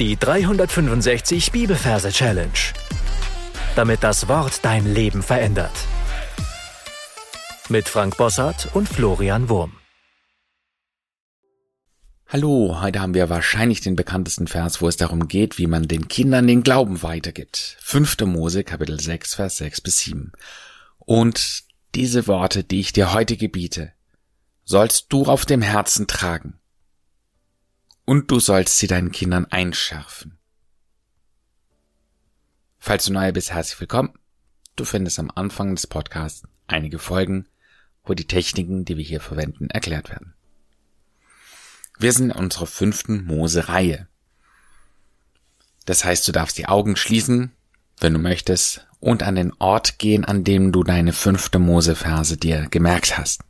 Die 365 Bibelverse Challenge. Damit das Wort dein Leben verändert. Mit Frank Bossart und Florian Wurm. Hallo, heute haben wir wahrscheinlich den bekanntesten Vers, wo es darum geht, wie man den Kindern den Glauben weitergibt. 5. Mose, Kapitel 6, Vers 6 bis 7. Und diese Worte, die ich dir heute gebiete, sollst du auf dem Herzen tragen und du sollst sie deinen Kindern einschärfen. Falls du neu bist, herzlich willkommen. Du findest am Anfang des Podcasts einige Folgen, wo die Techniken, die wir hier verwenden, erklärt werden. Wir sind in unserer fünften Mose-Reihe. Das heißt, du darfst die Augen schließen, wenn du möchtest, und an den Ort gehen, an dem du deine fünfte Mose-Verse dir gemerkt hast.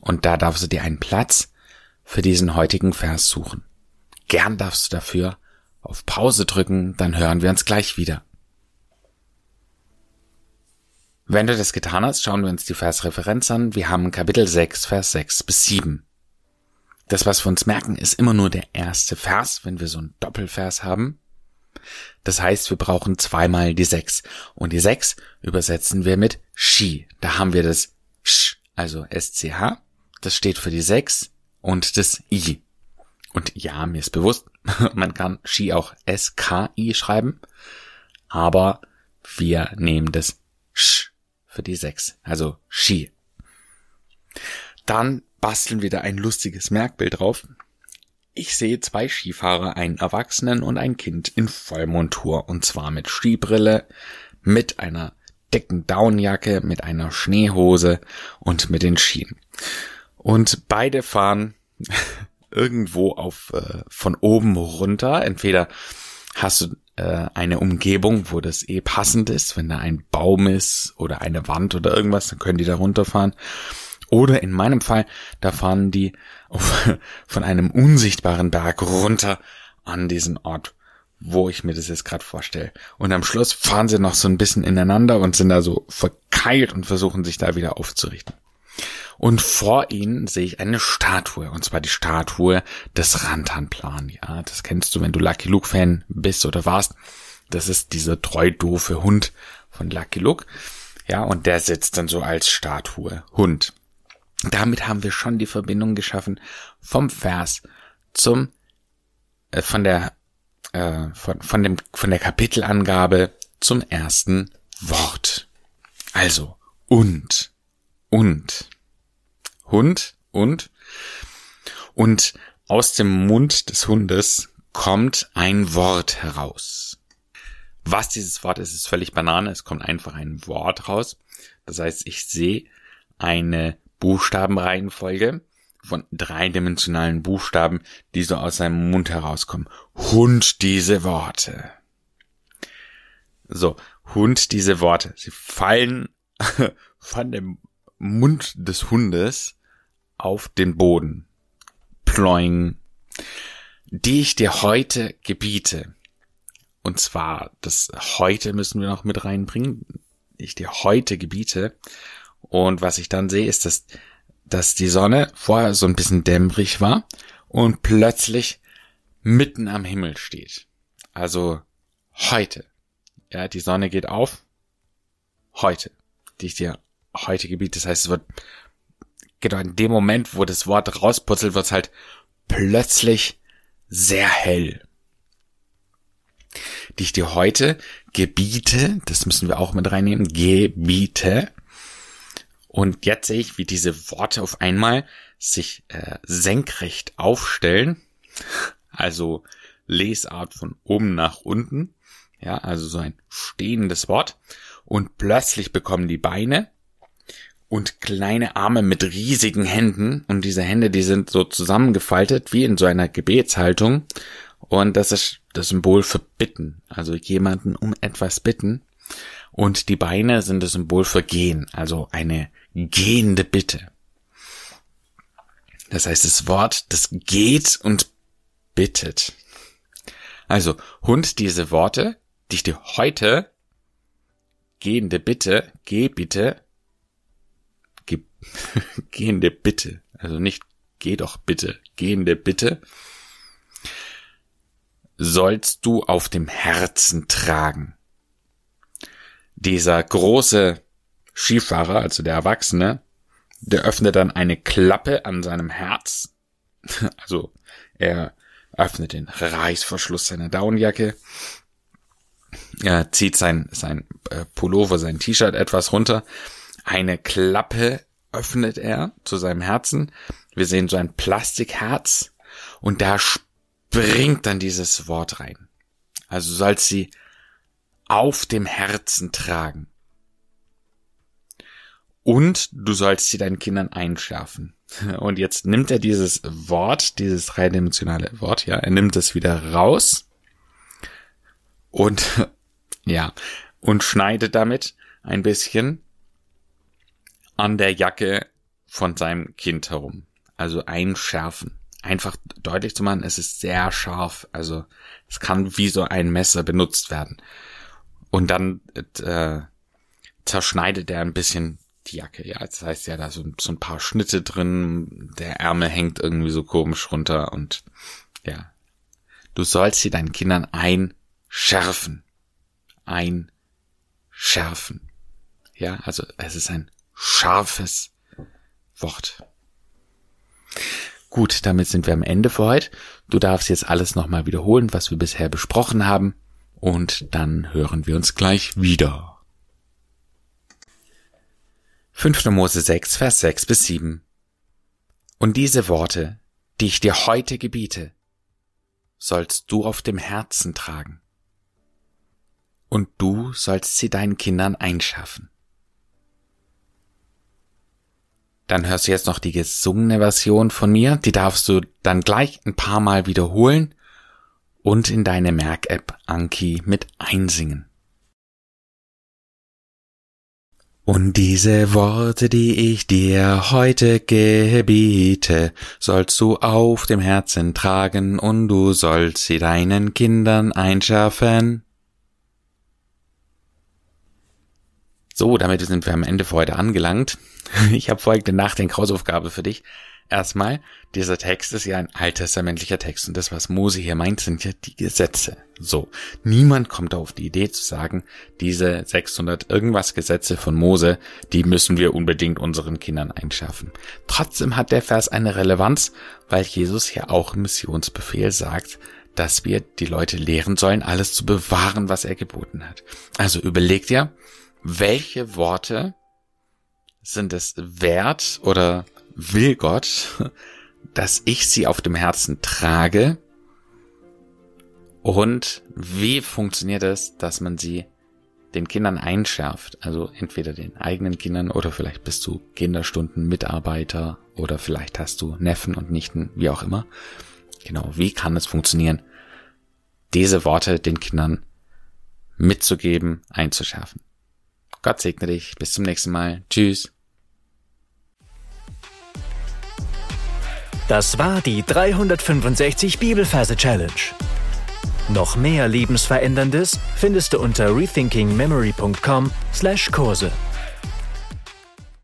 Und da darfst du dir einen Platz für diesen heutigen Vers suchen. Gern darfst du dafür auf Pause drücken, dann hören wir uns gleich wieder. Wenn du das getan hast, schauen wir uns die Versreferenz an. Wir haben Kapitel 6, Vers 6 bis 7. Das, was wir uns merken, ist immer nur der erste Vers, wenn wir so einen Doppelvers haben. Das heißt, wir brauchen zweimal die 6. Und die 6 übersetzen wir mit Shi. Da haben wir das Sch, also SCH. Das steht für die 6 und das I. Und ja, mir ist bewusst, man kann Ski auch S-K-I schreiben, aber wir nehmen das Sch für die 6, also Ski. Dann basteln wir da ein lustiges Merkbild drauf. Ich sehe zwei Skifahrer, einen Erwachsenen und ein Kind in Vollmontur, und zwar mit Skibrille, mit einer dicken Downjacke, mit einer Schneehose und mit den Skien. Und beide fahren irgendwo auf äh, von oben runter. Entweder hast du äh, eine Umgebung, wo das eh passend ist, wenn da ein Baum ist oder eine Wand oder irgendwas, dann können die da runterfahren. Oder in meinem Fall, da fahren die auf, von einem unsichtbaren Berg runter an diesen Ort, wo ich mir das jetzt gerade vorstelle. Und am Schluss fahren sie noch so ein bisschen ineinander und sind da so verkeilt und versuchen sich da wieder aufzurichten. Und vor ihnen sehe ich eine Statue, und zwar die Statue des Rantanplan. Ja, das kennst du, wenn du Lucky Luke Fan bist oder warst. Das ist dieser treu doofe Hund von Lucky Luke. Ja, und der sitzt dann so als Statue Hund. Damit haben wir schon die Verbindung geschaffen vom Vers zum äh, von der äh, von, von dem von der Kapitelangabe zum ersten Wort. Also und und Hund und und aus dem Mund des Hundes kommt ein Wort heraus. Was dieses Wort ist, ist völlig Banane. Es kommt einfach ein Wort raus. Das heißt, ich sehe eine Buchstabenreihenfolge von dreidimensionalen Buchstaben, die so aus seinem Mund herauskommen. Hund diese Worte. So, Hund diese Worte. Sie fallen von dem Mund des Hundes auf den Boden. Ploing. Die ich dir heute gebiete. Und zwar, das heute müssen wir noch mit reinbringen. Ich dir heute gebiete. Und was ich dann sehe, ist, dass, dass die Sonne vorher so ein bisschen dämmerig war und plötzlich mitten am Himmel steht. Also heute. Ja, die Sonne geht auf. Heute. Die ich dir heute Gebiet. Das heißt, es wird, genau in dem Moment, wo das Wort rausputzelt, wird es halt plötzlich sehr hell. Die ich dir heute gebiete, das müssen wir auch mit reinnehmen, gebiete. Und jetzt sehe ich, wie diese Worte auf einmal sich äh, senkrecht aufstellen. Also Lesart von oben nach unten. Ja, also so ein stehendes Wort. Und plötzlich bekommen die Beine und kleine Arme mit riesigen Händen. Und diese Hände, die sind so zusammengefaltet wie in so einer Gebetshaltung. Und das ist das Symbol für bitten, also jemanden um etwas bitten. Und die Beine sind das Symbol für gehen, also eine gehende Bitte. Das heißt, das Wort, das geht und bittet. Also, Hund, diese Worte, die ich dir heute gehende Bitte, geh bitte, gehende Bitte, also nicht geh doch bitte, gehende Bitte, sollst du auf dem Herzen tragen. Dieser große Skifahrer, also der Erwachsene, der öffnet dann eine Klappe an seinem Herz. Also er öffnet den Reißverschluss seiner Daunenjacke. Er zieht sein, sein äh, Pullover, sein T-Shirt etwas runter. Eine Klappe öffnet er zu seinem Herzen. Wir sehen so ein Plastikherz und da springt dann dieses Wort rein. Also sollst sie auf dem Herzen tragen. Und du sollst sie deinen Kindern einschärfen. Und jetzt nimmt er dieses Wort, dieses dreidimensionale Wort, ja, er nimmt es wieder raus und, ja, und schneidet damit ein bisschen an der Jacke von seinem Kind herum. Also einschärfen. Einfach deutlich zu machen, es ist sehr scharf. Also es kann wie so ein Messer benutzt werden. Und dann äh, zerschneidet er ein bisschen die Jacke. Ja, das heißt ja, da so, so ein paar Schnitte drin. Der Ärmel hängt irgendwie so komisch runter und ja. Du sollst sie deinen Kindern einschärfen. Einschärfen. Ja, also es ist ein scharfes Wort. Gut, damit sind wir am Ende für heute. Du darfst jetzt alles nochmal wiederholen, was wir bisher besprochen haben. Und dann hören wir uns gleich wieder. 5. Mose 6, Vers 6 bis 7. Und diese Worte, die ich dir heute gebiete, sollst du auf dem Herzen tragen. Und du sollst sie deinen Kindern einschaffen. Dann hörst du jetzt noch die gesungene Version von mir, die darfst du dann gleich ein paar Mal wiederholen und in deine Merk-App Anki mit einsingen. Und diese Worte, die ich dir heute gebiete, sollst du auf dem Herzen tragen und du sollst sie deinen Kindern einschärfen. So, damit sind wir am Ende für heute angelangt. Ich habe folgende Nachdenkhausaufgabe für dich. Erstmal, dieser Text ist ja ein alttestamentlicher Text und das, was Mose hier meint, sind ja die Gesetze. So, niemand kommt auf die Idee zu sagen, diese 600 irgendwas Gesetze von Mose, die müssen wir unbedingt unseren Kindern einschärfen. Trotzdem hat der Vers eine Relevanz, weil Jesus ja auch im Missionsbefehl sagt, dass wir die Leute lehren sollen, alles zu bewahren, was er geboten hat. Also überlegt ja, welche Worte sind es wert oder will Gott, dass ich sie auf dem Herzen trage? Und wie funktioniert es, dass man sie den Kindern einschärft? Also entweder den eigenen Kindern oder vielleicht bist du Kinderstunden Mitarbeiter oder vielleicht hast du Neffen und Nichten, wie auch immer. Genau, wie kann es funktionieren, diese Worte den Kindern mitzugeben, einzuschärfen? Gott segne dich. Bis zum nächsten Mal. Tschüss. Das war die 365 Bibelferse Challenge. Noch mehr Lebensveränderndes findest du unter rethinkingmemory.com/Kurse.